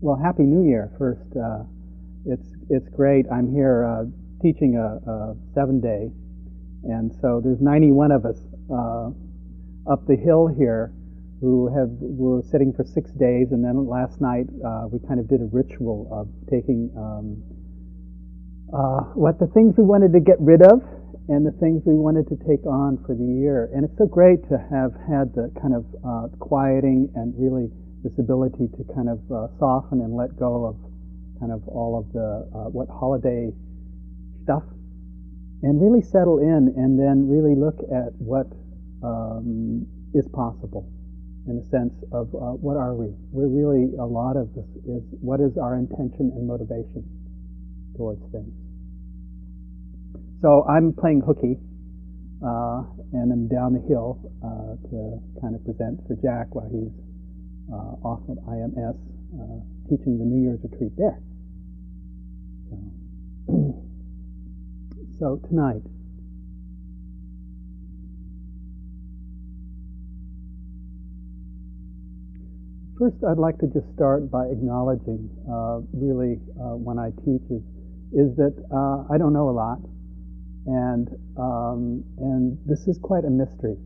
Well, Happy New Year first. Uh, it's it's great. I'm here uh, teaching a, a, seven day, and so there's 91 of us uh, up the hill here who have were sitting for six days, and then last night uh, we kind of did a ritual of taking um, uh, what the things we wanted to get rid of and the things we wanted to take on for the year. And it's so great to have had the kind of uh, quieting and really this ability to kind of uh, soften and let go of kind of all of the uh, what holiday stuff and really settle in and then really look at what um, is possible in the sense of uh, what are we? We're really, a lot of this is what is our intention and motivation towards things. So I'm playing hooky, uh, and I'm down the hill uh, to kind of present for Jack while he's uh, off at IMS uh, teaching the New Year's retreat there. So, so tonight, First, I'd like to just start by acknowledging, uh, really, uh, when I teach, is, is that uh, I don't know a lot, and um, and this is quite a mystery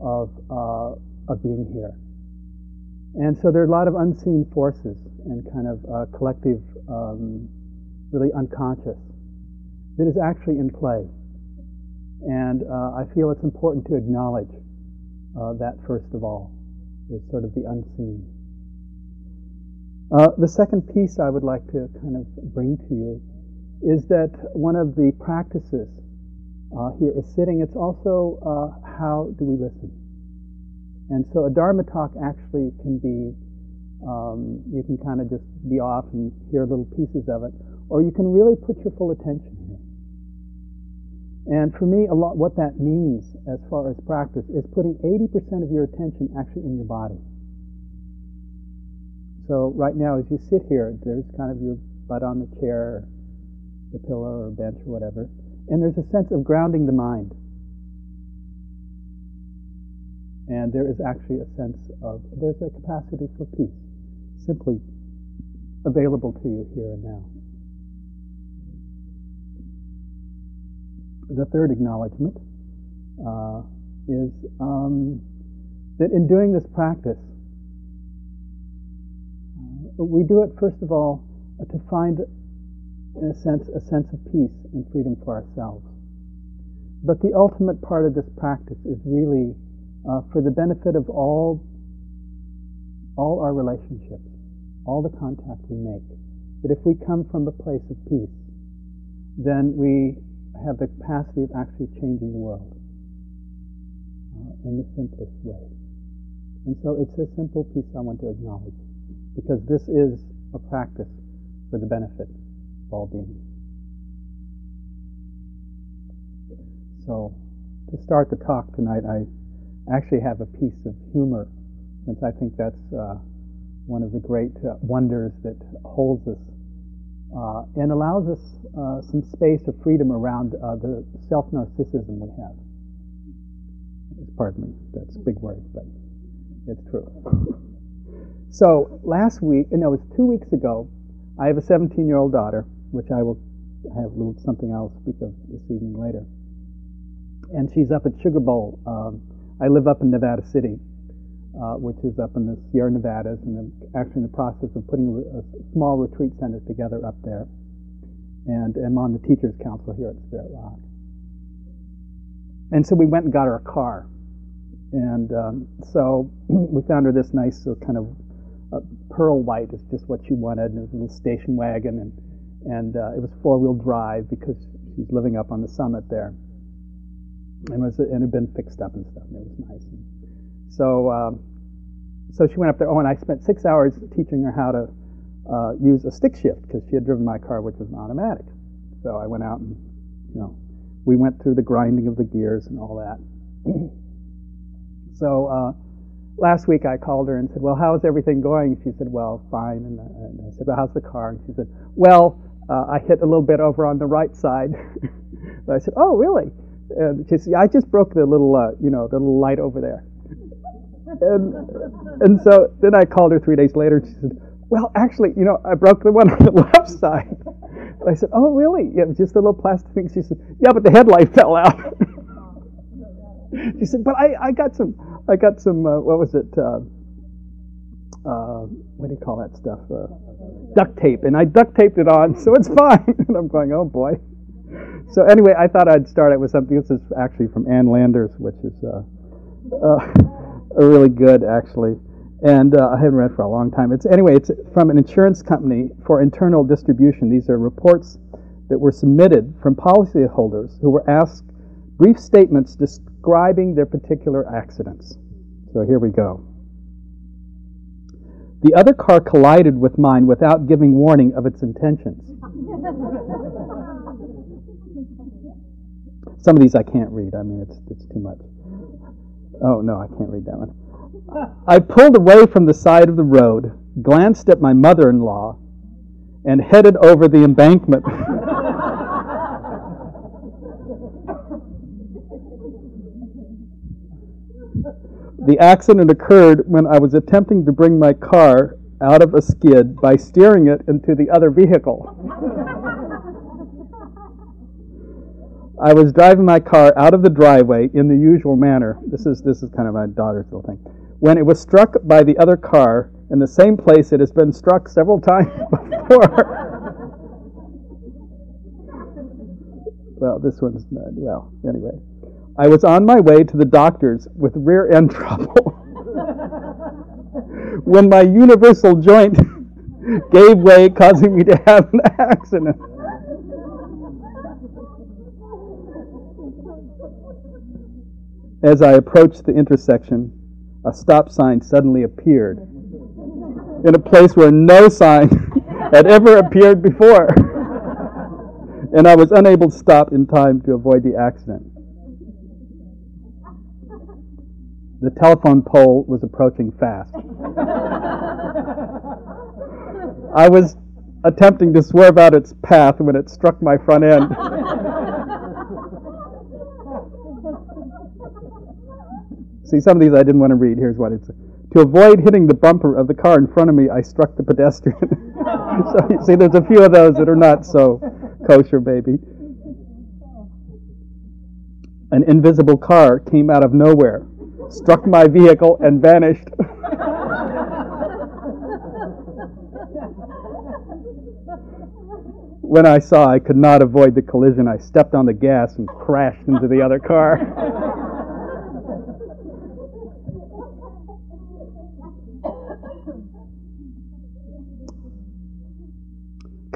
of uh, of being here. And so there are a lot of unseen forces and kind of uh, collective, um, really unconscious, that is actually in play. And uh, I feel it's important to acknowledge uh, that first of all, is sort of the unseen. Uh, the second piece I would like to kind of bring to you is that one of the practices uh, here is sitting. It's also uh, how do we listen? And so a Dharma talk actually can be, um, you can kind of just be off and hear little pieces of it, or you can really put your full attention here. And for me, a lot, what that means as far as practice is putting 80% of your attention actually in your body. So right now, as you sit here, there's kind of your butt on the chair, the pillow or bench or whatever, and there's a sense of grounding the mind. And there is actually a sense of, there's a capacity for peace simply available to you here and now. The third acknowledgement uh, is um, that in doing this practice, uh, we do it first of all uh, to find, in a sense, a sense of peace and freedom for ourselves. But the ultimate part of this practice is really uh, for the benefit of all, all our relationships, all the contact we make. That if we come from a place of peace, then we have the capacity of actually changing the world uh, in the simplest way. And so it's a simple piece I want to acknowledge because this is a practice for the benefit of all beings. So, to start the talk tonight, I actually have a piece of humor, since I think that's uh, one of the great uh, wonders that holds us uh, and allows us uh, some space of freedom around uh, the self narcissism we have. Pardon me, that's a big word, but it's true. so last week, and no, it was two weeks ago, I have a 17 year old daughter, which I will have something I'll speak of this evening later. And she's up at Sugar Bowl. Um, I live up in Nevada City, uh, which is up in the Sierra Nevadas, and I'm actually in the process of putting a, small retreat center together up there. And I'm on the Teachers Council here at Spirit Rock. And so we went and got her a car. And um, so we found her this nice uh, kind of uh, pearl white is just what she wanted, and it was a little station wagon, and and uh, it was four wheel drive because she's living up on the summit there, and was and had been fixed up and stuff, and it was nice. And so, um, so she went up there. Oh, and I spent six hours teaching her how to uh, use a stick shift because she had driven my car, which was an automatic. So I went out and, you know, we went through the grinding of the gears and all that. so uh, last week I called her and said, "Well, how's everything going?" She said, "Well, fine." And, and I said, "Well, how's the car?" And she said, "Well, uh, I hit a little bit over on the right side." I said, "Oh, really?" And she said, "I just broke the little, uh, you know, the little light over there." and, and so then I called her three days later. And she said, well, actually, you know, I broke the one on the left side. And I said, oh, really? Yeah, just a little plastic thing. She said, yeah, but the headlight fell out. she said, but I, I got some, I got some, uh, what was it? Uh, uh, what do you call that stuff? Uh, duct tape. And I duct taped it on, so it's fine. and I'm going, oh boy. So anyway, I thought I'd start it with something. This is actually from Ann Landers, which is uh, uh, really good, actually and uh, I haven't read for a long time. It's anyway, it's from an insurance company for internal distribution. These are reports that were submitted from policyholders who were asked brief statements describing their particular accidents. So here we go. The other car collided with mine without giving warning of its intentions. Some of these I can't read. I mean, it's, it's too much. Oh, no, I can't read that one. I pulled away from the side of the road, glanced at my mother in law, and headed over the embankment. the accident occurred when I was attempting to bring my car out of a skid by steering it into the other vehicle. I was driving my car out of the driveway in the usual manner. This is this is kind of my daughter's little thing when it was struck by the other car in the same place it has been struck several times before. well, this one's not, well, anyway. I was on my way to the doctor's with rear end trouble when my universal joint gave way, causing me to have an accident. As I approached the intersection, a stop sign suddenly appeared in a place where no sign had ever appeared before. and I was unable to stop in time to avoid the accident. The telephone pole was approaching fast. I was attempting to swerve out its path when it struck my front end. See, some of these I didn't want to read. Here's what it's. To avoid hitting the bumper of the car in front of me, I struck the pedestrian. so you see, there's a few of those that are not so kosher, baby. An invisible car came out of nowhere, struck my vehicle, and vanished. when I saw I could not avoid the collision, I stepped on the gas and crashed into the other car.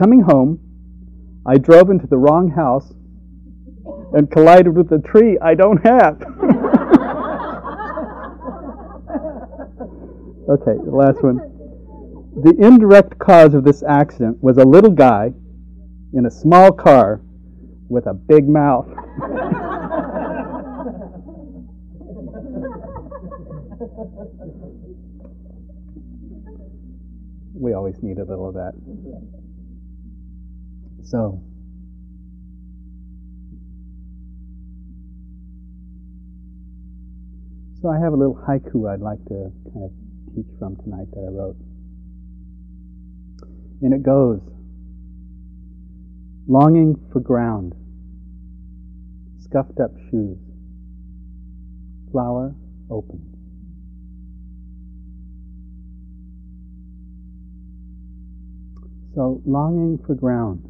Coming home, I drove into the wrong house and collided with a tree I don't have. okay, the last one. The indirect cause of this accident was a little guy in a small car with a big mouth. we always need a little of that. So, so I have a little haiku I'd like to kind of teach from tonight that I wrote. And it goes longing for ground, scuffed up shoes, flower open. So, longing for ground.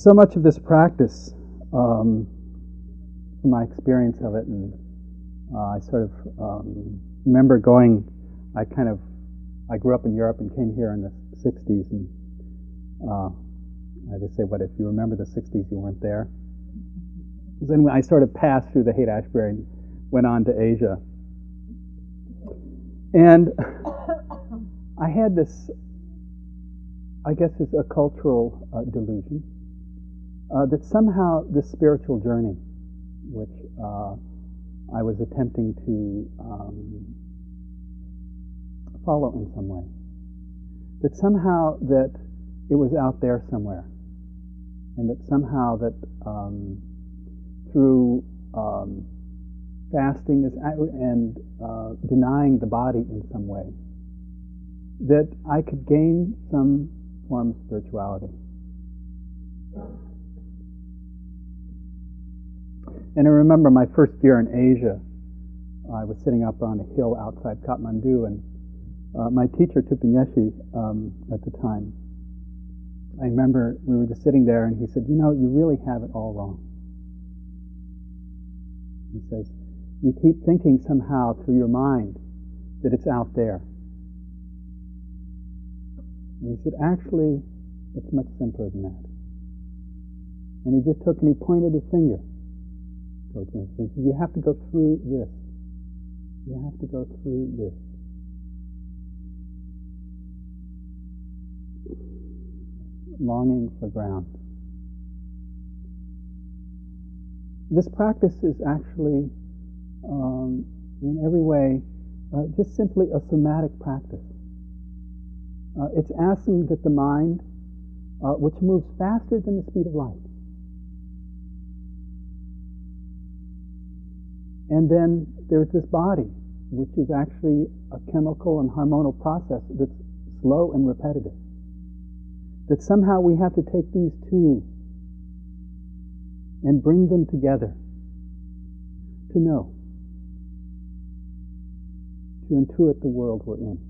So much of this practice, um, from my experience of it, and uh, I sort of um, remember going. I kind of I grew up in Europe and came here in the '60s, and uh, I just say, "What if you remember the '60s? You weren't there." Then I sort of passed through the Haight Ashbury and went on to Asia, and I had this. I guess it's a cultural uh, delusion uh, that somehow this spiritual journey, which uh, I was attempting to um, follow in some way, that somehow that it was out there somewhere, and that somehow that um, through um, fasting is and uh, denying the body in some way, that I could gain some form of spirituality. And I remember my first year in Asia, I was sitting up on a hill outside Kathmandu, and uh, my teacher, Thubten Yeshe, um, at the time, I remember we were just sitting there, and he said, You know, you really have it all wrong. He says, You keep thinking somehow through your mind that it's out there. And he said, Actually, it's much simpler than that. And he just took and he pointed his finger towards me. He said, You have to go through this. You have to go through this. Longing for ground. This practice is actually, um, in every way, uh, just simply a somatic practice. Uh, it's asking that the mind, uh, which moves faster than the speed of light, And then there's this body, which is actually a chemical and hormonal process that's slow and repetitive. That somehow we have to take these two and bring them together to know, to intuit the world we're in.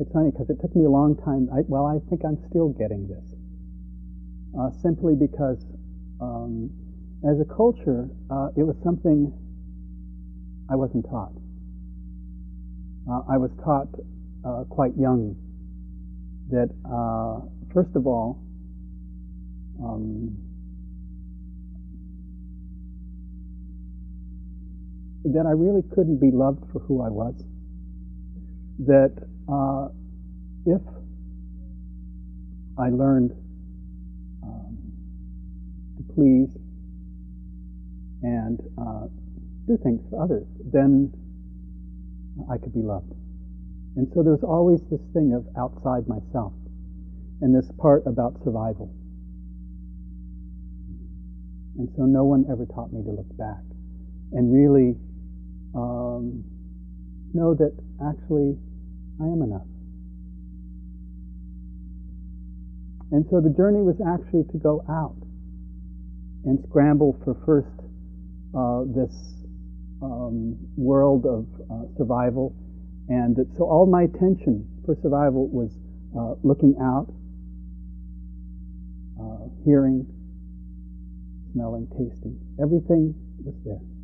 It's funny because it took me a long time. I, well, I think I'm still getting this. Uh, simply because, um, as a culture, uh, it was something I wasn't taught. Uh, I was taught uh, quite young that, uh, first of all, um, that I really couldn't be loved for who I was. That uh, if I learned um, to please and uh, do things for others, then I could be loved. And so there's always this thing of outside myself and this part about survival. And so no one ever taught me to look back and really um, know that actually I am enough. And so the journey was actually to go out and scramble for first uh, this um, world of uh, survival, and that, so all my attention for survival was uh, looking out, uh, hearing, smelling, tasting. Everything was there.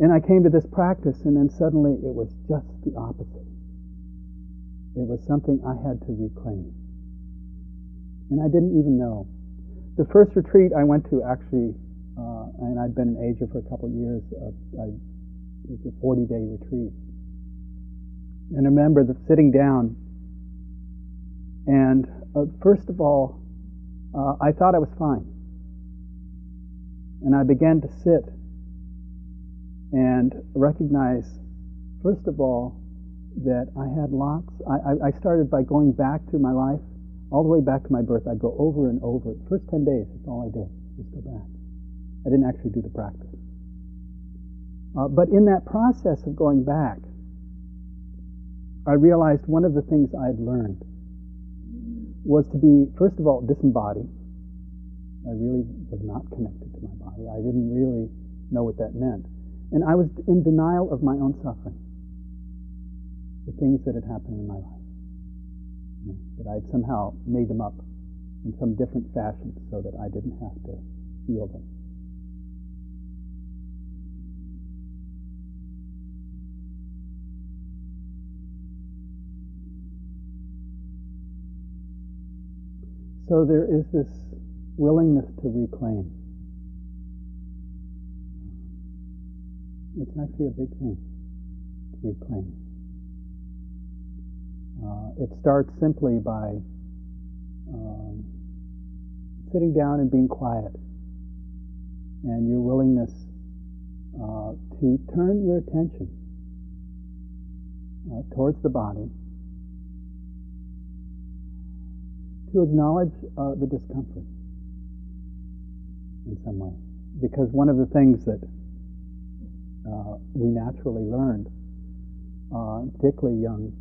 And I came to this practice, and then suddenly it was just the opposite. It was something I had to reclaim. And I didn't even know. The first retreat I went to actually, uh, and I'd been in Asia for a couple of years, uh, I, it was a 40 day retreat. And I remember the sitting down, and uh, first of all, uh, I thought I was fine. And I began to sit and recognize, first of all, that I had lots. I, I, started by going back to my life, all the way back to my birth. I'd go over and over. The first 10 days, that's all I did, just go back. I didn't actually do the practice. Uh, but in that process of going back, I realized one of the things I had learned was to be, first of all, disembodied. I really was not connected to my body. I didn't really know what that meant. And I was in denial of my own suffering, the things that had happened in my life. You know, that I had somehow made them up in some different fashion so that I didn't have to feel them. So there is this willingness to reclaim. It's actually a big thing to reclaim. Uh, it starts simply by um, sitting down and being quiet, and your willingness uh, to turn your attention uh, towards the body, to acknowledge uh, the discomfort in some way. Because one of the things that uh, we naturally learned, uh, particularly young,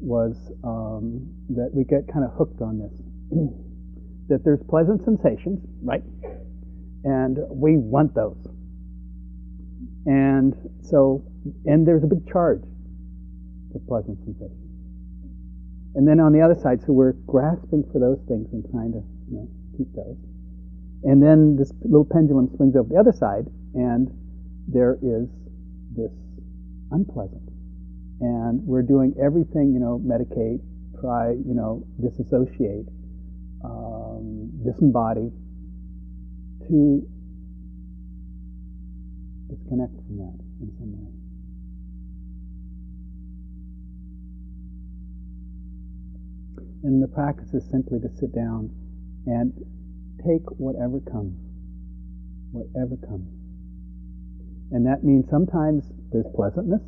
was um, that we get kind of hooked on this. that there's pleasant sensations, right? And we want those. And so, and there's a big charge to pleasant sensations. And then on the other side, so we're grasping for those things and trying to, you know, keep those. And then this little pendulum swings over the other side, and there is this unpleasant. And we're doing everything, you know, medicate, try, you know, disassociate, um, disembody, to disconnect from that in some way. And the practice is simply to sit down and take whatever comes, whatever comes. And that means sometimes there's pleasantness,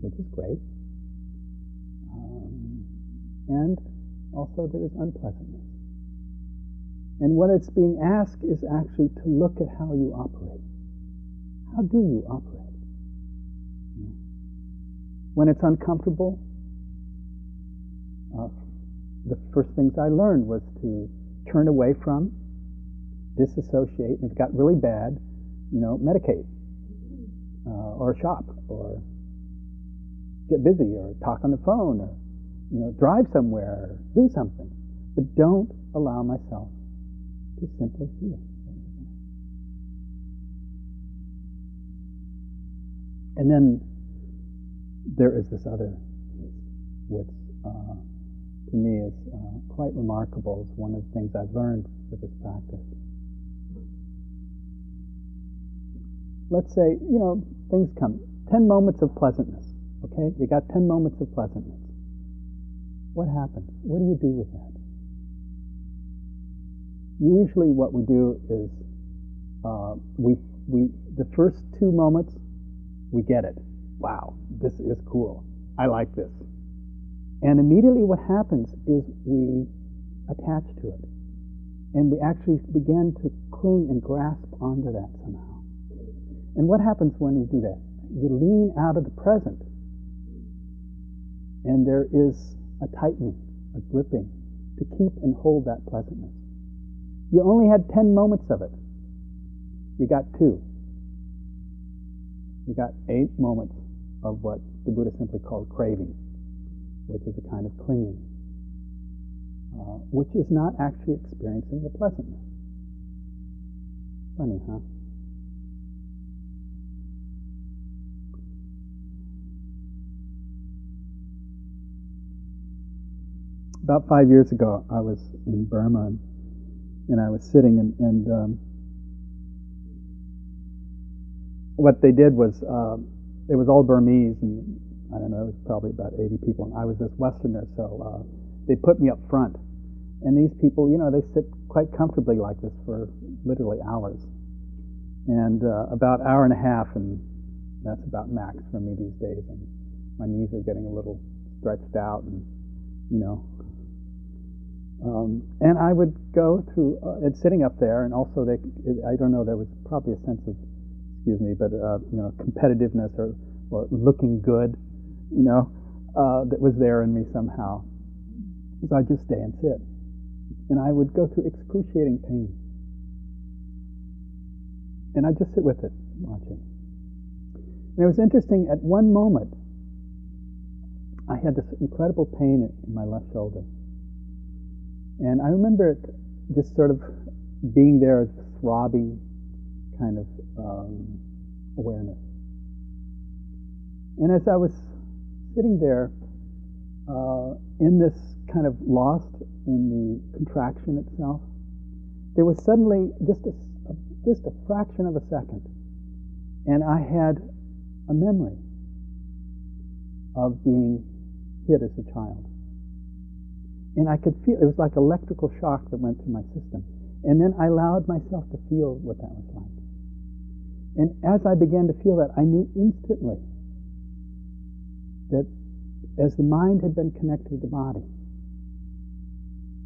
which is great, um, and also there is unpleasantness. And what it's being asked is actually to look at how you operate. How do you operate? When it's uncomfortable, uh, the first things I learned was to turn away from, disassociate, and if it got really bad, you know, medicate, or shop, or get busy, or talk on the phone, or you know, drive somewhere, or do something. But don't allow myself to simply feel. And then there is this other piece, which uh, to me is uh, quite remarkable. It's one of the things I've learned with this practice. Let's say, you know, things come. Ten moments of pleasantness, okay? You got ten moments of pleasantness. What happens? What do you do with that? Usually, what we do is uh, we we the first two moments we get it. Wow, this is cool. I like this. And immediately, what happens is we attach to it, and we actually begin to cling and grasp onto that somehow. And what happens when you do that? You lean out of the present, and there is a tightening, a gripping to keep and hold that pleasantness. You only had 10 moments of it. You got two. You got eight moments of what the Buddha simply called craving, which is a kind of clinging, uh, which is not actually experiencing the pleasantness. Funny, huh? About five years ago, I was in Burma and, I was sitting, and, and um, what they did was uh, it was all Burmese, and I don't know, it was probably about 80 people, and I was this Westerner, so uh, they put me up front. And these people, you know, they sit quite comfortably like this for literally hours. And uh, about hour and a half, and that's about max for me these days. And my knees are getting a little stretched out, and you know. Um, and I would go through, uh, and sitting up there, and also they, I don't know, there was probably a sense of, excuse me, but uh, you know, competitiveness or or looking good, you know, uh, that was there in me somehow. So I'd just stay and sit. And I would go through excruciating pain. And I'd just sit with it, watch it. And it was interesting, at one moment, I had this incredible pain in my left shoulder. And I remember it just sort of being there as a throbbing kind of um, awareness. And as I was sitting there uh, in this kind of lost in the contraction itself, there was suddenly just a, a, just a fraction of a second, and I had a memory of being hit as a child. And I could feel, it was like electrical shock that went through my system. And then I allowed myself to feel what that was like. And as I began to feel that, I knew instantly that as the mind had been connected to the body,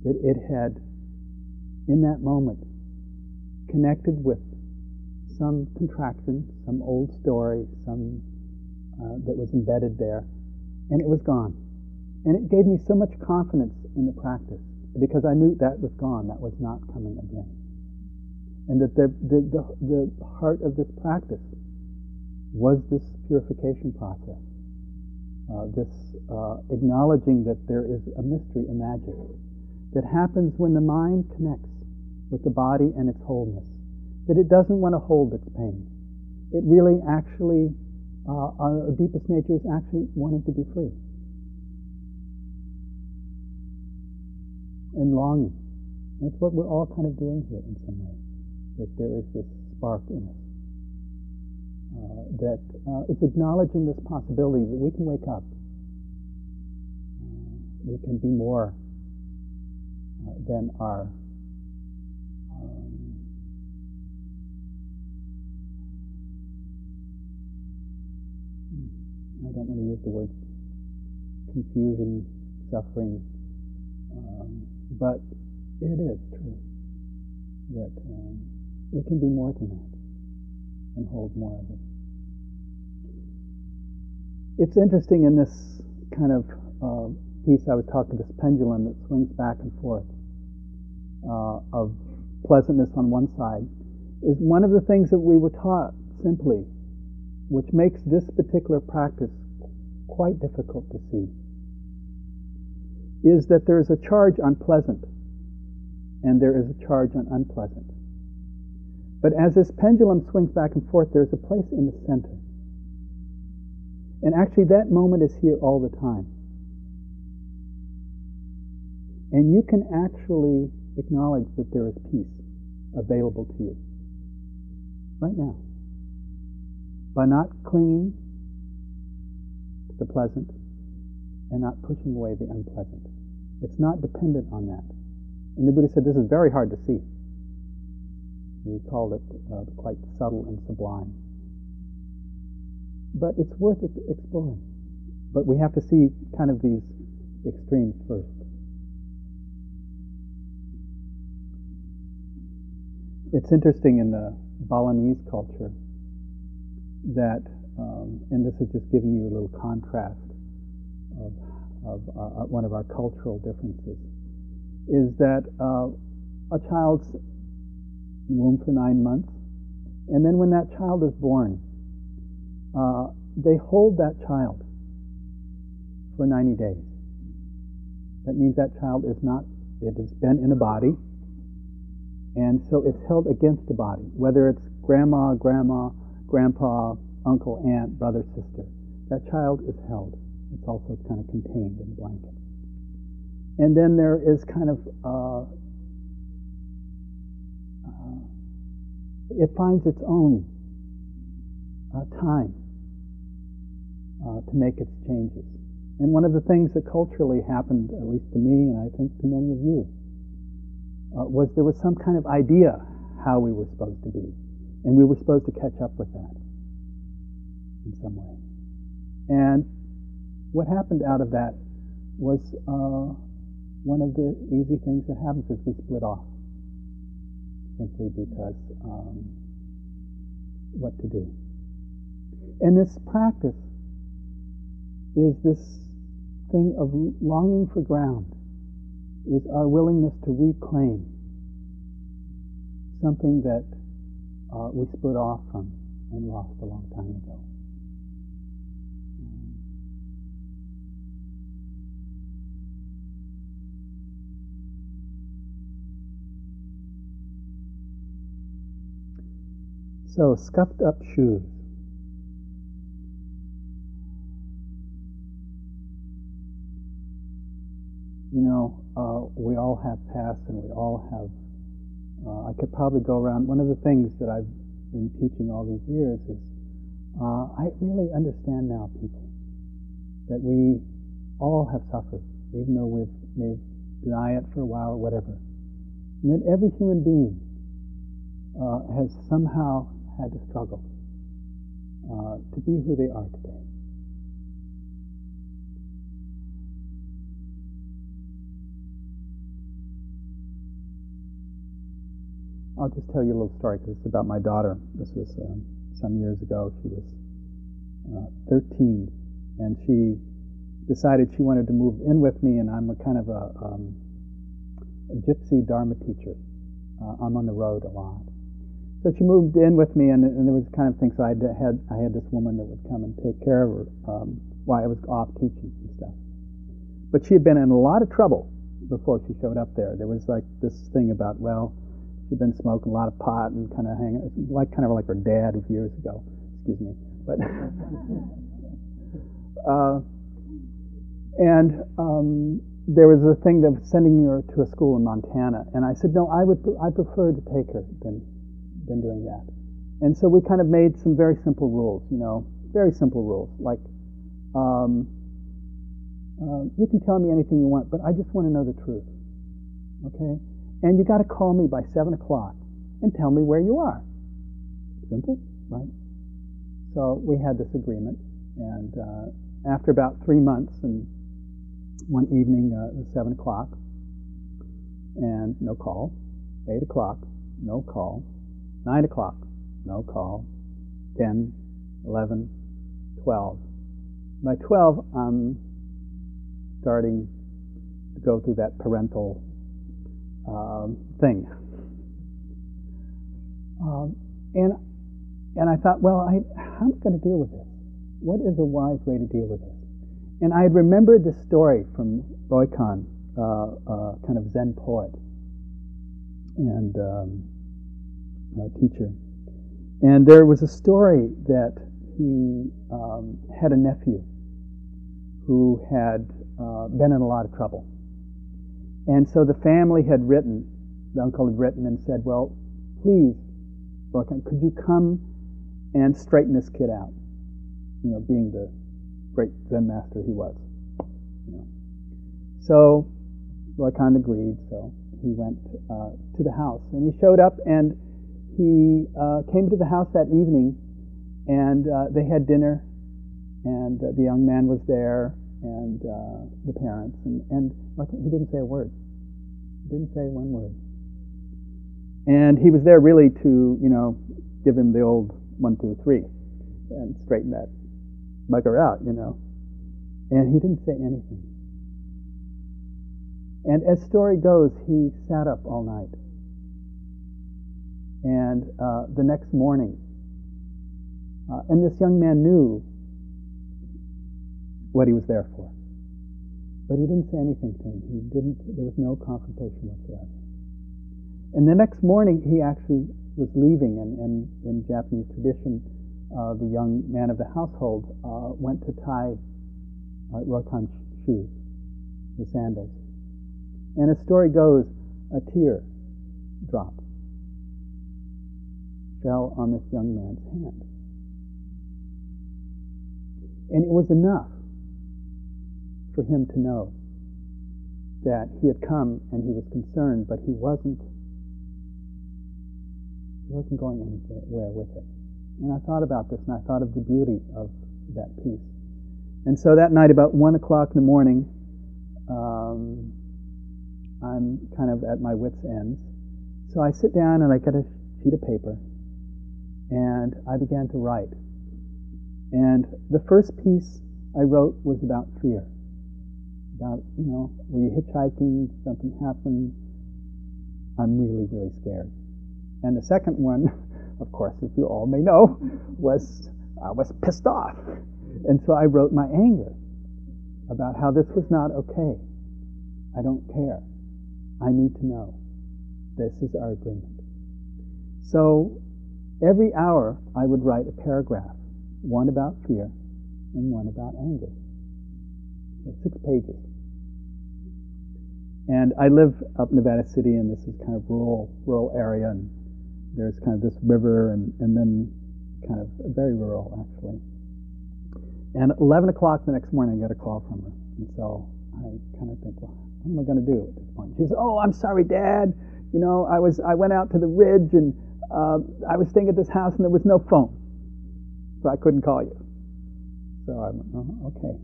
that it had, in that moment, connected with some contraction, some old story, some uh, that was embedded there, and it was gone. And it gave me so much confidence in the practice because I knew that was gone, that was not coming again. And that the, the, the, the heart of this practice was this purification process, uh, this uh, acknowledging that there is a mystery, a magic, that happens when the mind connects with the body and its wholeness, that it doesn't want to hold its pain. It really actually, uh, our deepest nature is actually wanting to be free. And longing. That's what we're all kind of doing here in some way. That there is this spark in us. Uh, that uh, is acknowledging this possibility that we can wake up. Uh, we can be more uh, than our um, I don't want to use the word confusion, suffering, um, but it is true that um, we can be more than that and hold more of it. It's interesting in this kind of uh, piece I was talking, this pendulum that swings back and forth uh, of pleasantness on one side, is one of the things that we were taught simply, which makes this particular practice quite difficult to see is that there is a charge on pleasant and there is a charge on unpleasant. But as this pendulum swings back and forth, there's a place in the center. And actually, that moment is here all the time. And you can actually acknowledge that there is peace available to you right now by not clinging to the pleasant and not pushing away the unpleasant. It's not dependent on that. And the Buddha said this is very hard to see. He called it uh, quite subtle and sublime. But it's worth exploring. But we have to see kind of these extremes first. It's interesting in the Balinese culture that, um, and this is just giving you a little contrast of of our, uh, one of our cultural differences, is that uh, a child's womb for nine months, and then when that child is born, uh, they hold that child for 90 days. That means that child is not, it has been in a body, and so it's held against the body, whether it's grandma, grandma, grandpa, uncle, aunt, brother, sister. That child is held. It's also kind of contained in the blanket. And then there is kind of, uh, uh, it finds its own uh, time uh, to make its changes. And one of the things that culturally happened, at least to me, and I think to many of you, uh, was there was some kind of idea how we were supposed to be. And we were supposed to catch up with that in some way. And what happened out of that was uh, one of the easy things that happens is we split off simply because um, what to do. And this practice is this thing of longing for ground, is our willingness to reclaim something that uh, we split off from and lost a long time ago. So, scuffed up shoes. You know, uh, we all have pasts and we all have. Uh, I could probably go around. One of the things that I've been teaching all these years is uh, I really understand now, people, that we all have suffered, even though we've may deny it for a while or whatever. And that every human being uh, has somehow had to struggle uh, to be who they are today. I'll just tell you a little story because it's about my daughter. This was um, some years ago. She was uh, 13, and she decided she wanted to move in with me, and I'm a kind of a, um, a gypsy Dharma teacher. Uh, I'm on the road a lot. So she moved in with me, and, and there was kind of things. So I had I had this woman that would come and take care of her um, while I was off teaching and stuff. But she had been in a lot of trouble before she showed up there. There was like this thing about well, she'd been smoking a lot of pot and kind of hanging like kind of like her dad of years ago. Excuse me, but. uh, and um, there was a thing of sending her to a school in Montana, and I said, no, I would, I prefer to take her than than doing that. And so we kind of made some very simple rules, you know, very simple rules, like um, uh, you can tell me anything you want, but I just want to know the truth, okay? And you got to call me by seven o'clock and tell me where you are. Simple, right? So we had this agreement, and uh, after about three months, and one evening uh, it was seven o'clock, and no call. Eight o'clock, no call. 9 o'clock, no call. 10, 11, 12. By 12, I'm starting to go through that parental um, thing. Um, and, and I thought, well, I, how am I going to deal with this? What is a wise way to deal with this? And I had remembered this story from Ryokan, uh, uh, kind of Zen poet. And um, uh, teacher. And there was a story that he um, had a nephew who had uh, been in a lot of trouble. And so the family had written, the uncle had written and said, Well, please, could you come and straighten this kid out? You know, being the great Zen master he was. So Ryokan agreed, so he went uh, to the house. And he showed up and he uh, came to the house that evening, and uh, they had dinner, and uh, the young man was there, and uh, the parents, and, and he didn't say a word. He didn't say one word. And he was there really to, you know, give him the old one, two, three, and straighten that bugger out, you know. And he didn't say anything. And as story goes, he sat up all night and uh, the next morning. Uh, and this young man knew what he was there for. But he didn't say anything to him. He didn't, there was no confrontation whatsoever. And the next morning, he actually was leaving, and, and in Japanese tradition, uh, the young man of the household uh, went to tie uh, shoes, the sandals. And as story goes, a tear dropped fell on this young man's hand. And it was enough for him to know that he had come and he was concerned, but he wasn't he wasn't going anywhere with it. And I thought about this and I thought of the beauty of that piece. And so that night, about one o'clock in the morning, um, I'm kind of at my wits' ends. So I sit down and I get a sheet of paper and I began to write. And the first piece I wrote was about fear. About, you know, were you hitchhiking, something happened, I'm really, really scared. And the second one, of course, as you all may know, was I was pissed off. And so I wrote my anger about how this was not okay. I don't care. I need to know. This is our agreement. So Every hour, I would write a paragraph, one about fear and one about anger. So six pages. And I live up in Nevada City, and this is kind of rural, rural area, and there's kind of this river, and, and then kind of very rural actually. And at 11 o'clock the next morning, I get a call from her, and so I kind of think, well, what am I going to do at this point? She says, "Oh, I'm sorry, Dad. You know, I was I went out to the ridge and uh, I was staying at this house and there was no phone. so I couldn't call you. So I went, oh, okay.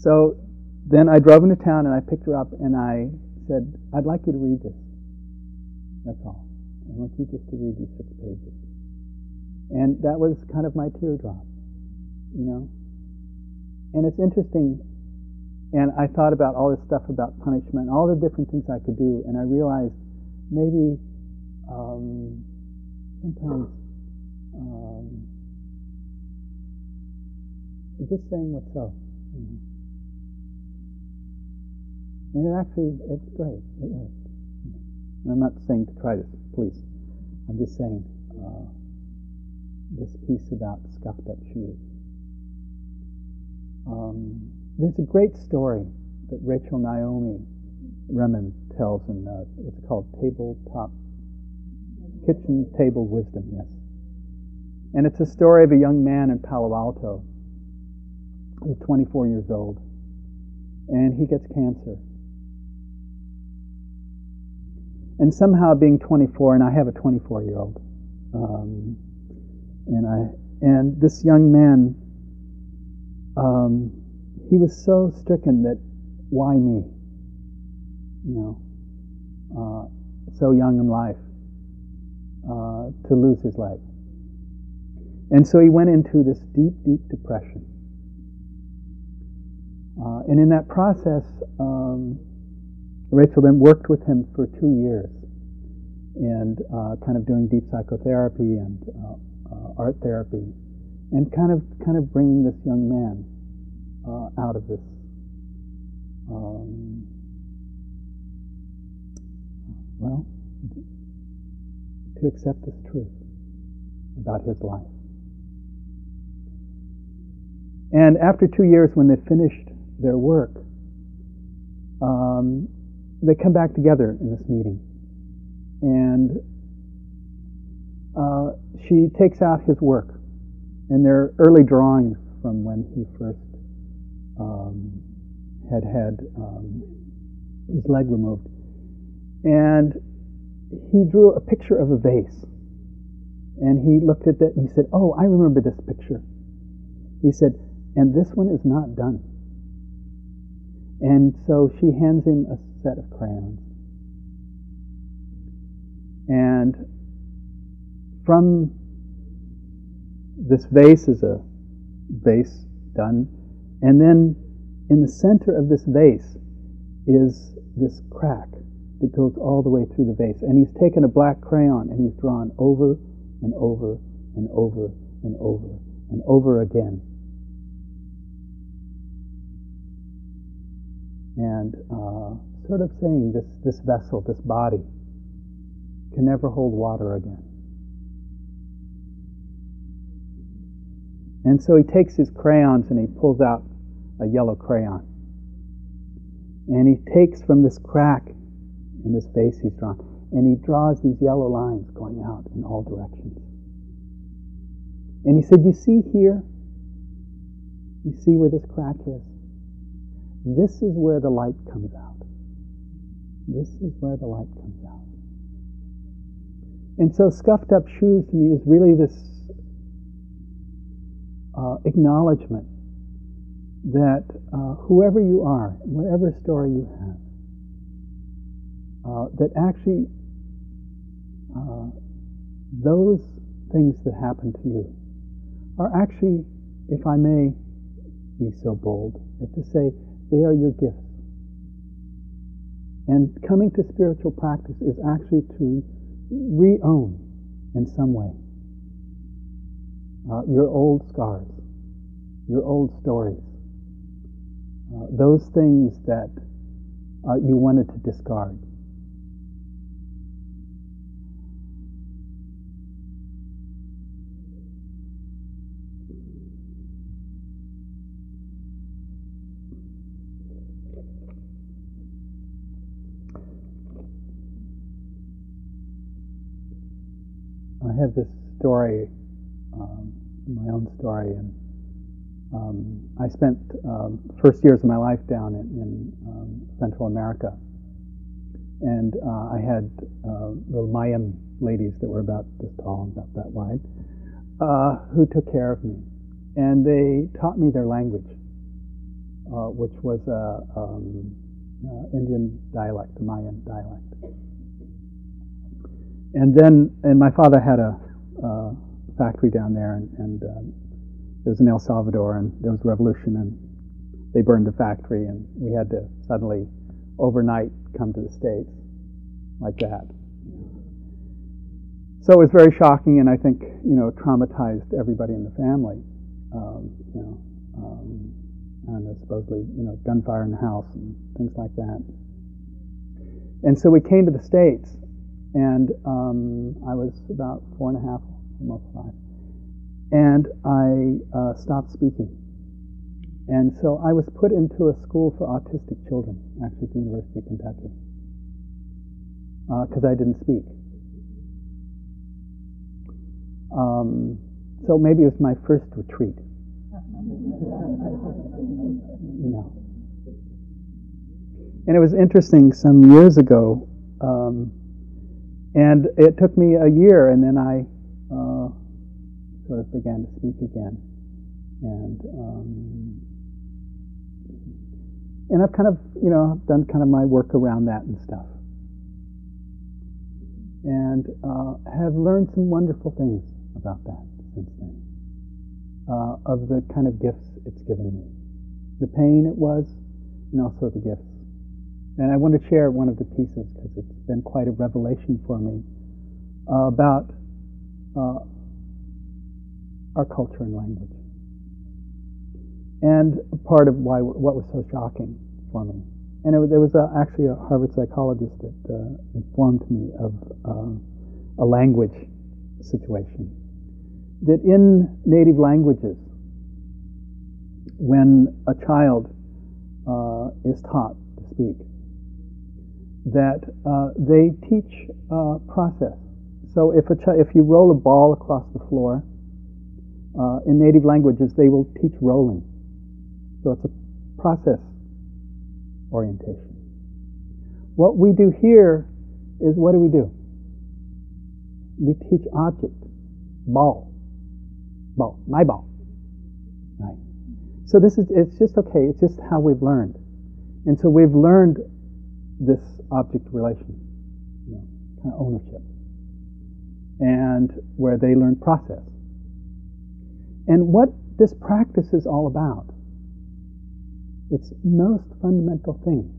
So then I drove into town and I picked her up and I said, I'd like you to read this. That's all. I want you just to read these six pages. And that was kind of my teardrop, you know. And it's interesting. And I thought about all this stuff about punishment, all the different things I could do, and I realized maybe um, sometimes um, just saying what's so. You know. And it actually, it's great. It. And I'm not saying to try this, please. I'm just saying uh, this piece about scuffed up shoes. Um, there's a great story that Rachel Naomi Remen tells in uh, it's called Tabletop Kitchen Table Wisdom, yes. And it's a story of a young man in Palo Alto who's 24 years old, and he gets cancer. And somehow, being 24, and I have a 24 year old, um, and I and this young man, um, he was so stricken that why me? You know, uh, so young in life uh, to lose his leg. And so he went into this deep, deep depression. Uh, and in that process, um, Rachel then worked with him for two years and uh, kind of doing deep psychotherapy and uh, uh, art therapy and kind of kind of bringing this young man out of this um, well to accept this truth about his life. And after two years, when they finished their work, um, they come back together in this meeting. And uh, she takes out his work, and they're early drawings from when he first um, had had um, his leg removed. And he drew a picture of a vase. And he looked at that and he said, Oh, I remember this picture. He said, And this one is not done. And so she hands him a set of crayons. And from this vase is a vase done. And then in the center of this vase is this crack that goes all the way through the vase. And he's taken a black crayon and he's drawn over and over and over and over and over again. And uh, sort of saying this, this vessel, this body, can never hold water again. And so he takes his crayons and he pulls out a yellow crayon. And he takes from this crack in this face he's drawn. And he draws these yellow lines going out in all directions. And he said, You see here? You see where this crack is? This is where the light comes out. This is where the light comes out. And so, scuffed up shoes to me is really this uh, acknowledgement that uh, whoever you are, whatever story you have, uh, that actually uh, those things that happen to you are actually, if I may be so bold, to say, they are your gifts. And coming to spiritual practice is actually to re own in some way uh, your old scars, your old stories, uh, those things that uh, you wanted to discard. I have this story, um, my own story, and um, I spent um, first years of my life down in, in um, Central America, and uh, I had uh, little Mayan ladies that were about this tall and about that wide, uh, who took care of me, and they taught me their language, uh, which was a um, uh, Indian dialect, the Mayan dialect. And then, and my father had a uh, factory down there, and, and um, it was in El Salvador, and there was revolution, and they burned the factory, and we had to suddenly, overnight, come to the States like that. So it was very shocking, and I think you know traumatized everybody in the family. Um, you know, um, and supposedly you know gunfire in the house and things like that. And so we came to the States, and um, I was about four and a half, almost five, and I uh, stopped speaking. And so I was put into a school for autistic children, actually at the University of Kentucky, because uh, I didn't speak. Um, so maybe it was my first retreat. know. And it was interesting some years ago, um, and it took me a year, and then I uh, sort of began to speak again, and um, and I've kind of you know I've done kind of my work around that and stuff, and uh, have learned some wonderful things about that since then, uh, of the kind of gifts it's given me, the pain it was, and also the gifts. And I want to share one of the pieces because it's been quite a revelation for me uh, about uh, our culture and language. And part of why what was so shocking for me. And it, there was actually a Harvard psychologist that uh, informed me of uh, a language situation. That in native languages, when a child uh, is taught to speak, that uh, they teach uh, process. So if, a ch- if you roll a ball across the floor, uh, in native languages they will teach rolling. So it's a process orientation. What we do here is what do we do? We teach object, ball, ball, my ball. Right. So this is it's just okay. It's just how we've learned, and so we've learned this object relation, you know, kind of ownership, and where they learn process. And what this practice is all about, its most fundamental thing,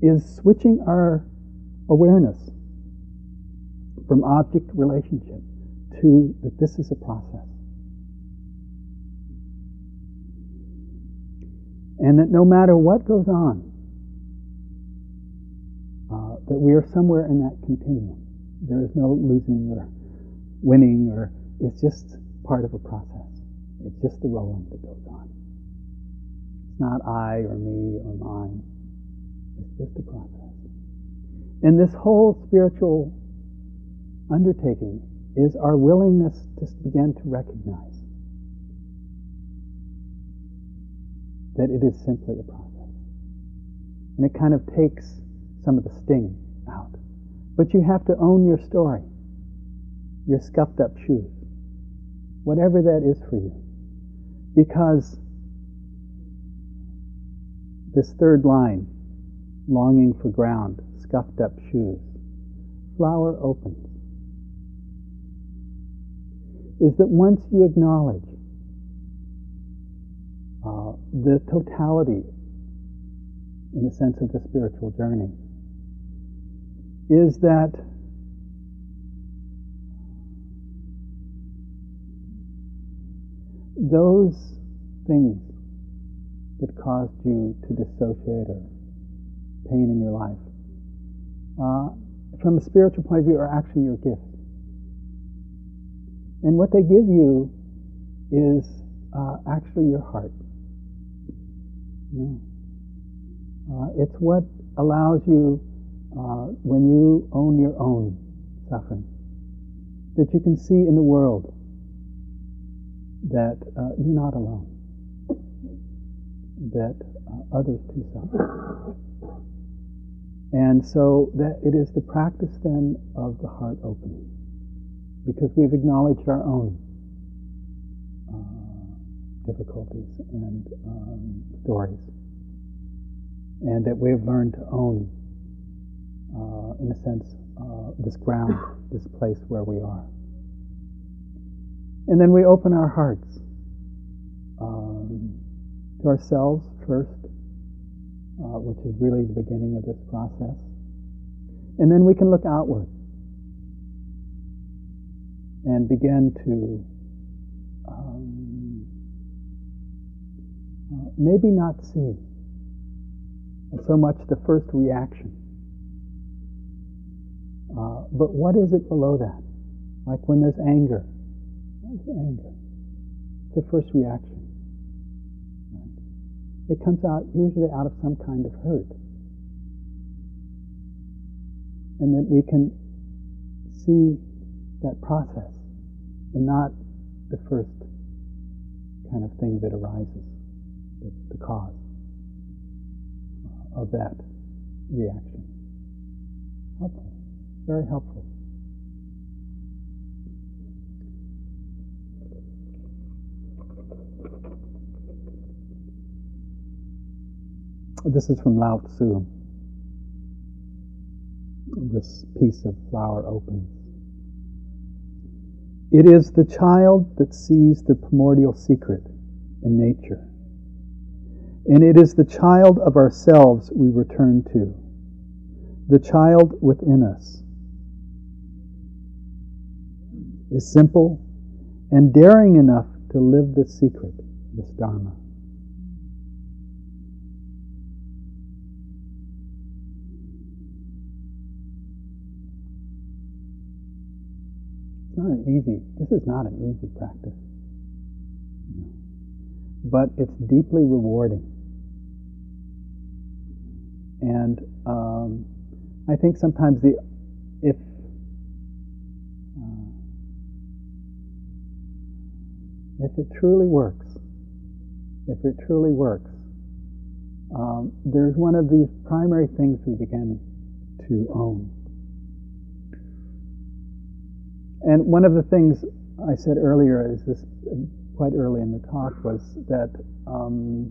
is switching our awareness from object relationship to that this is a process. And that no matter what goes on, that we are somewhere in that continuum. There is no losing or winning, or it's just part of a process. It's just the rolling that goes on. It's not I or me or mine. It's just a process. And this whole spiritual undertaking is our willingness to begin to recognize that it is simply a process. And it kind of takes some of the sting out. But you have to own your story, your scuffed up shoes, whatever that is for you. Because this third line, longing for ground, scuffed up shoes, flower opens, is that once you acknowledge uh, the totality, in the sense of the spiritual journey, is that those things that caused you to dissociate or pain in your life, uh, from a spiritual point of view, are actually your gifts. And what they give you is uh, actually your heart. You know? uh, it's what allows you, uh, when you own your own suffering, that you can see in the world that uh, you're not alone, that uh, others too suffer. And so that it is the practice then of the heart opening, because we've acknowledged our own, difficulties and um, stories. And that we have learned to own, uh, in a sense, uh, this ground, this place where we are. And then we open our hearts um, to ourselves first, uh, which is really the beginning of this process. And then we can look outward and begin to um, uh, maybe not see so much the first reaction, but what is it below that? Like when there's anger. What is anger? It's the first reaction. Right? It comes out usually out of some kind of hurt. And that we can see that process and not the first kind of thing that arises, the, the cause of that reaction. Helpful, very helpful. This is from Lao Tzu. This piece of flower opens. It is the child that sees the primordial secret in nature. And it is the child of ourselves we return to, the child within us. Is simple and daring enough to live the secret, this Dharma. It's not an easy, this is not an easy practice. But it's deeply rewarding. And um, I think sometimes the, if, if it truly works, if it truly works, um, there's one of these primary things we begin to own and one of the things I said earlier is this quite early in the talk was that um,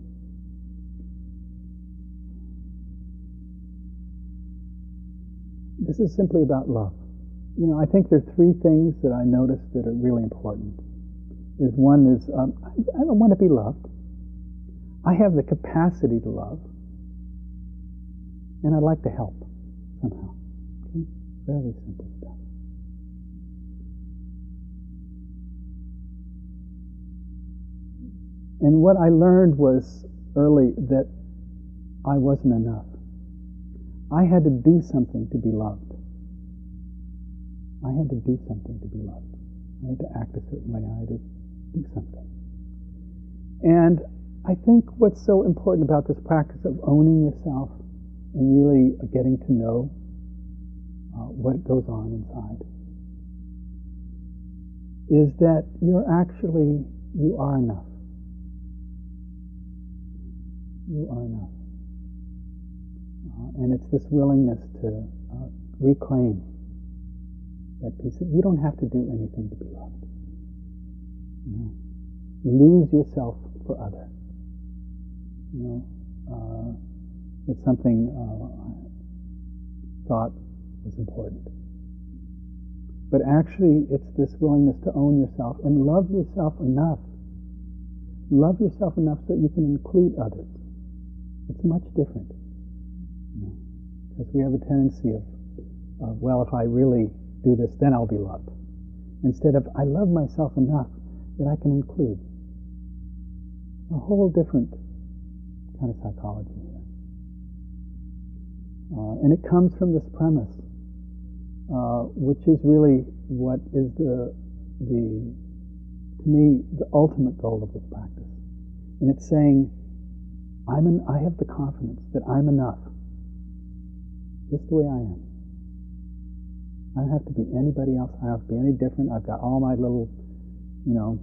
this is simply about love. You know, I think there are three things that I noticed that are really important. Is one is um, I, don't want to be loved. I have the capacity to love, and I'd like to help somehow. Okay? Fairly simple stuff. And what I learned was early that I wasn't enough. I had to do something to be loved. I had to do something to be loved. I had to act a certain way. I had to do something. And I think what's so important about this practice of owning yourself and really getting to know uh, what goes on inside is that you're actually, you are enough you are enough. Uh, and it's this willingness to uh, reclaim that piece. Of, you don't have to do anything to be loved. You know, lose yourself for others. You know, uh, it's something uh, I thought was important. But actually, it's this willingness to own yourself and love yourself enough. Love yourself enough so that you can include others. It's much different. Because we have a tendency of, of, well, if I really do this, then I'll be loved. Instead of, I love myself enough that I can include. A whole different kind of psychology here. Uh, and it comes from this premise, uh, which is really what is the, the, to me, the ultimate goal of this practice. And it's saying, I'm an, I have the confidence that I'm enough, just the way I am. I don't have to be anybody else. I don't have to be any different. I've got all my little, you know,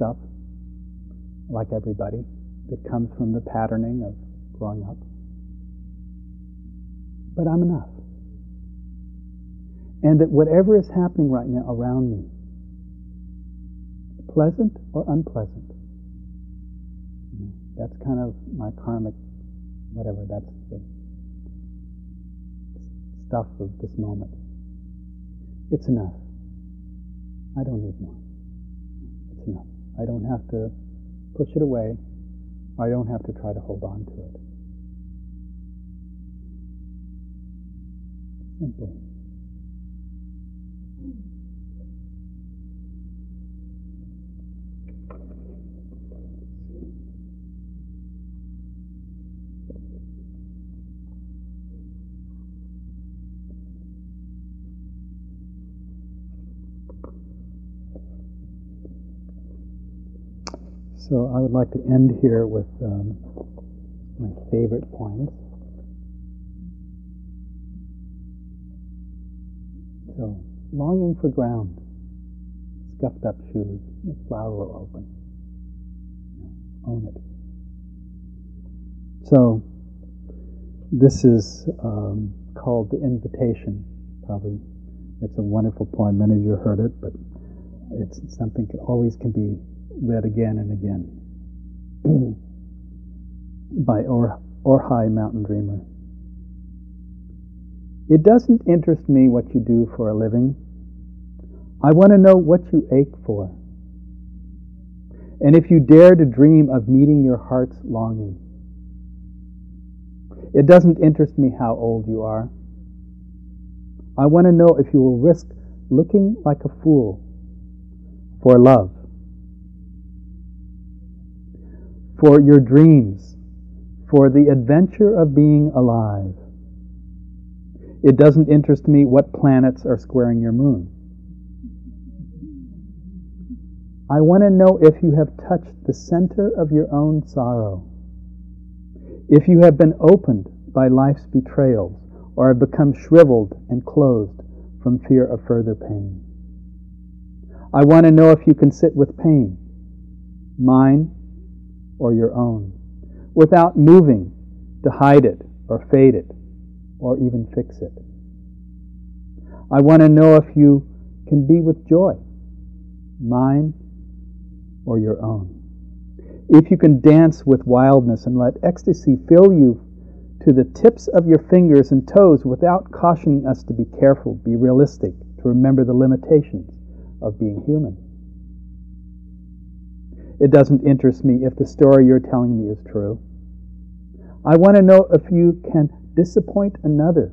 stuff, like everybody, that comes from the patterning of growing up. But I'm enough. And that whatever is happening right now around me, pleasant or unpleasant, That's kind of my karmic, whatever, that's the stuff of this moment. It's enough. I don't need more. It's enough. I don't have to push it away. I don't have to try to hold on to it. Simple. So I would like to end here with um, my favorite points. So, longing for ground, scuffed up shoes, the flower will open. Own it. So, this is um, called The Invitation. Probably it's a wonderful poem. Many of you heard it, but it's something that always can be read again and again by or Oriah Mountain Dreamer. It doesn't interest me what you do for a living. I want to know what you ache for. And if you dare to dream of meeting your heart's longing. It doesn't interest me how old you are. I want to know if you will risk looking like a fool for love for your dreams, for the adventure of being alive. It doesn't interest me what planets are squaring your moon. I want to know if you have touched the center of your own sorrow, if you have been opened by life's betrayals, or have become shriveled and closed from fear of further pain. I want to know if you can sit with pain, mine or your own, without moving to hide it or fade it or even fix it. I want to know if you can be with joy, mine or your own. If you can dance with wildness and let ecstasy fill you to the tips of your fingers and toes without cautioning us to be careful, be realistic, to remember the limitations of being human. It doesn't interest me if the story you're telling me is true. I want to know if you can disappoint another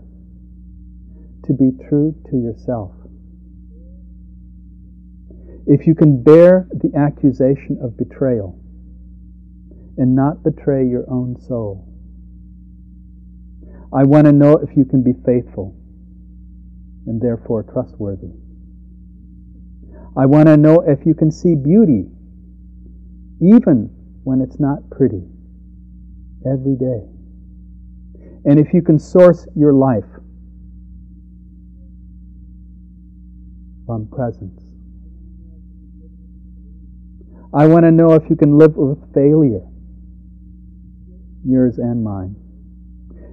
to be true to yourself. If you can bear the accusation of betrayal and not betray your own soul. I want to know if you can be faithful and therefore trustworthy. I want to know if you can see beauty even when it's not pretty, every day. And if you can source your life from presence. I want to know if you can live with failure, yours and mine,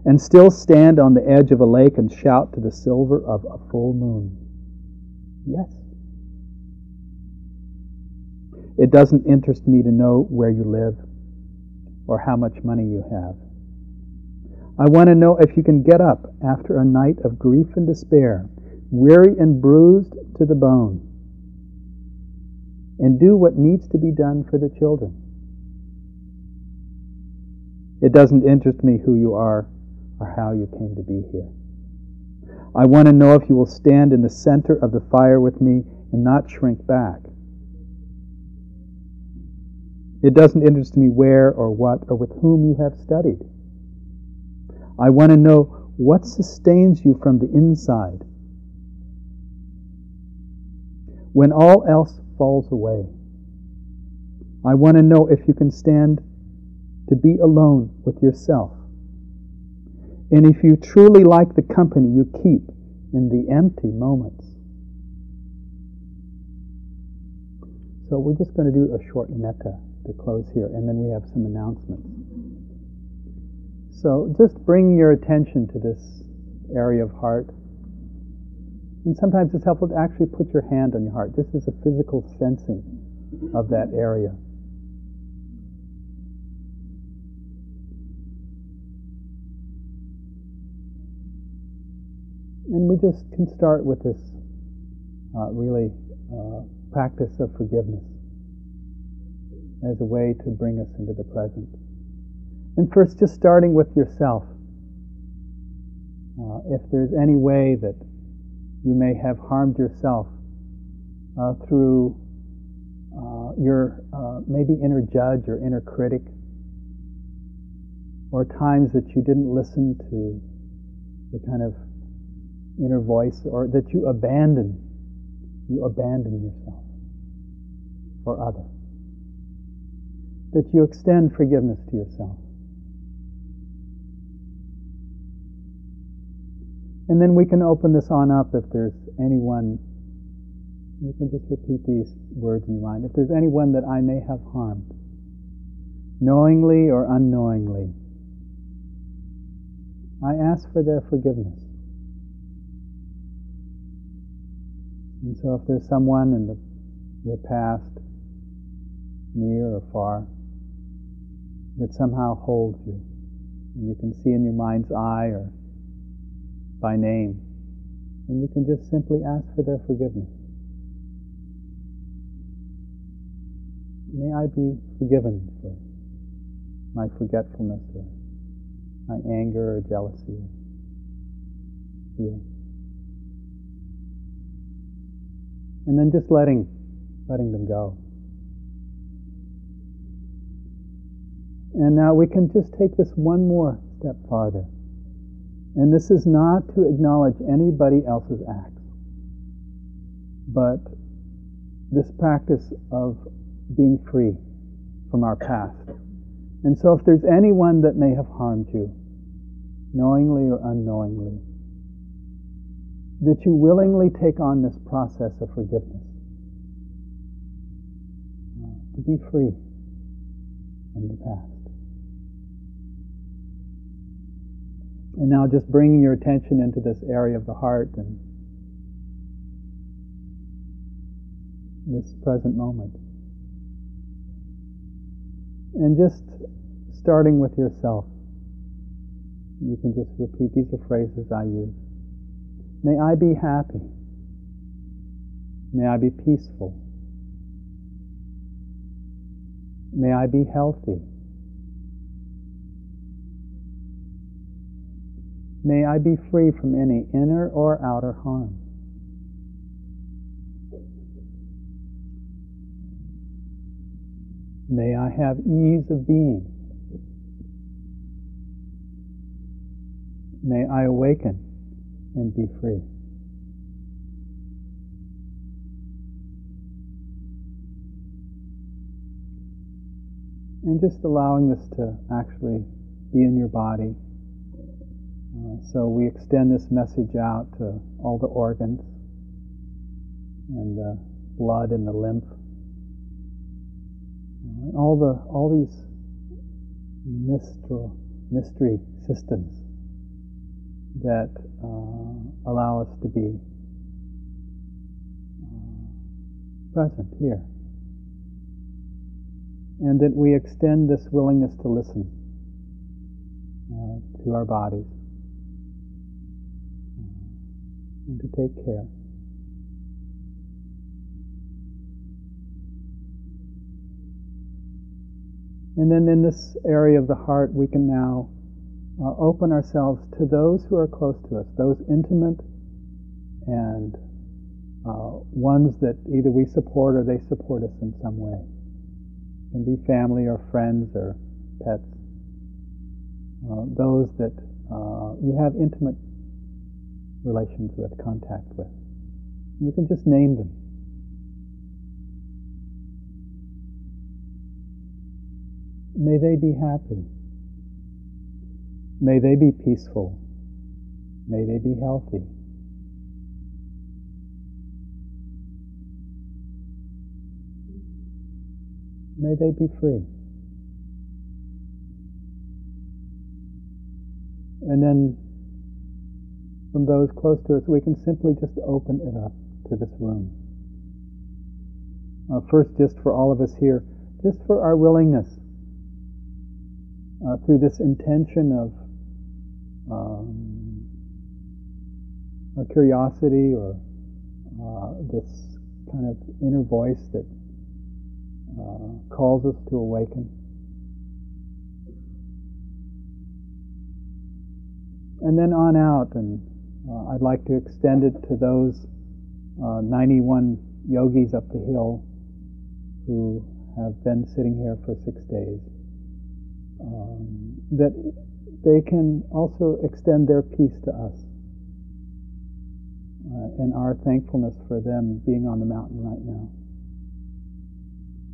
and still stand on the edge of a lake and shout to the silver of a full moon. Yes. It doesn't interest me to know where you live or how much money you have. I want to know if you can get up after a night of grief and despair, weary and bruised to the bone, and do what needs to be done for the children. It doesn't interest me who you are or how you came to be here. I want to know if you will stand in the center of the fire with me and not shrink back. It doesn't interest me where or what or with whom you have studied. I want to know what sustains you from the inside when all else falls away. I want to know if you can stand to be alone with yourself. And if you truly like the company you keep in the empty moments. So we're just going to do a short metta to close here, and then we have some announcements. So just bring your attention to this area of heart. And sometimes it's helpful to actually put your hand on your heart. This is a physical sensing of that area. And we just can start with this uh, really uh, practice of forgiveness as a way to bring us into the present. And first, just starting with yourself. Uh, if there's any way that you may have harmed yourself uh, through uh, your uh, maybe inner judge or inner critic, or times that you didn't listen to the kind of inner voice, or that you abandon, you abandon yourself for others. That you extend forgiveness to yourself. And then we can open this on up if there's anyone, you can just repeat these words in your mind. If there's anyone that I may have harmed, knowingly or unknowingly, I ask for their forgiveness. And so if there's someone in the, your past, near or far, that somehow holds you, and you can see in your mind's eye or by name, and you can just simply ask for their forgiveness. May I be forgiven for my forgetfulness or my anger or jealousy or fear. And then just letting letting them go. And now we can just take this one more step farther. And this is not to acknowledge anybody else's acts, but this practice of being free from our past. And so if there's anyone that may have harmed you, knowingly or unknowingly, that you willingly take on this process of forgiveness, uh, to be free from the past. And now just bringing your attention into this area of the heart and this present moment. And just starting with yourself. You can just repeat these are phrases I use. May I be happy. May I be peaceful. May I be healthy. May I be free from any inner or outer harm. May I have ease of being. May I awaken and be free. And just allowing this to actually be in your body. Uh, so we extend this message out to all the organs and the blood and the lymph. Uh, all the all these mystery, mystery systems that uh, allow us to be uh, present here. And that we extend this willingness to listen uh, to our bodies and to take care. And then in this area of the heart, we can now uh, open ourselves to those who are close to us, those intimate and uh, ones that either we support or they support us in some way. It can be family or friends or pets. Uh, those that uh, you have intimate relations with, contact with. You can just name them. May they be happy. May they be peaceful. May they be healthy. May they be free. And then from those close to us, we can simply just open it up to this room. Uh, first, just for all of us here, just for our willingness uh, through this intention of um, our curiosity or uh, this kind of inner voice that uh, calls us to awaken. And then on out, and I'd like to extend it to those uh, 91 yogis up the hill who have been sitting here for six days. Um, that they can also extend their peace to us uh, and our thankfulness for them being on the mountain right now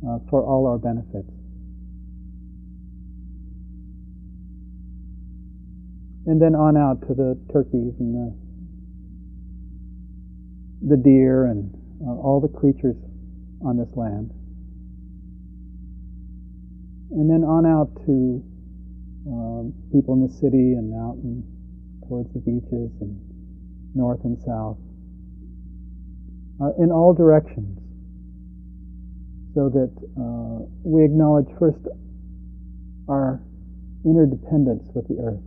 uh, for all our benefits. And then on out to the turkeys and the the deer and uh, all the creatures on this land. And then on out to um, people in the city and out and towards the beaches and north and south, uh, in all directions, so that uh, we acknowledge first our interdependence with the earth,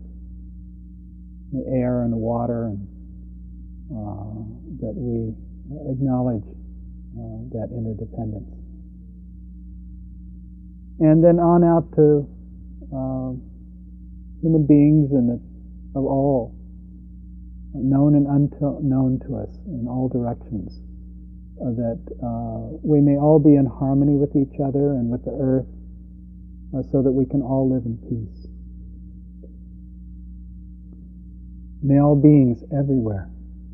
the air and the water, and uh, that we acknowledge uh, that interdependence. And then on out to uh, human beings and of all, known and unknown to us in all directions, uh, that uh, we may all be in harmony with each other and with the earth, uh, so that we can all live in peace. May all beings everywhere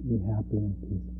be happy and peaceful.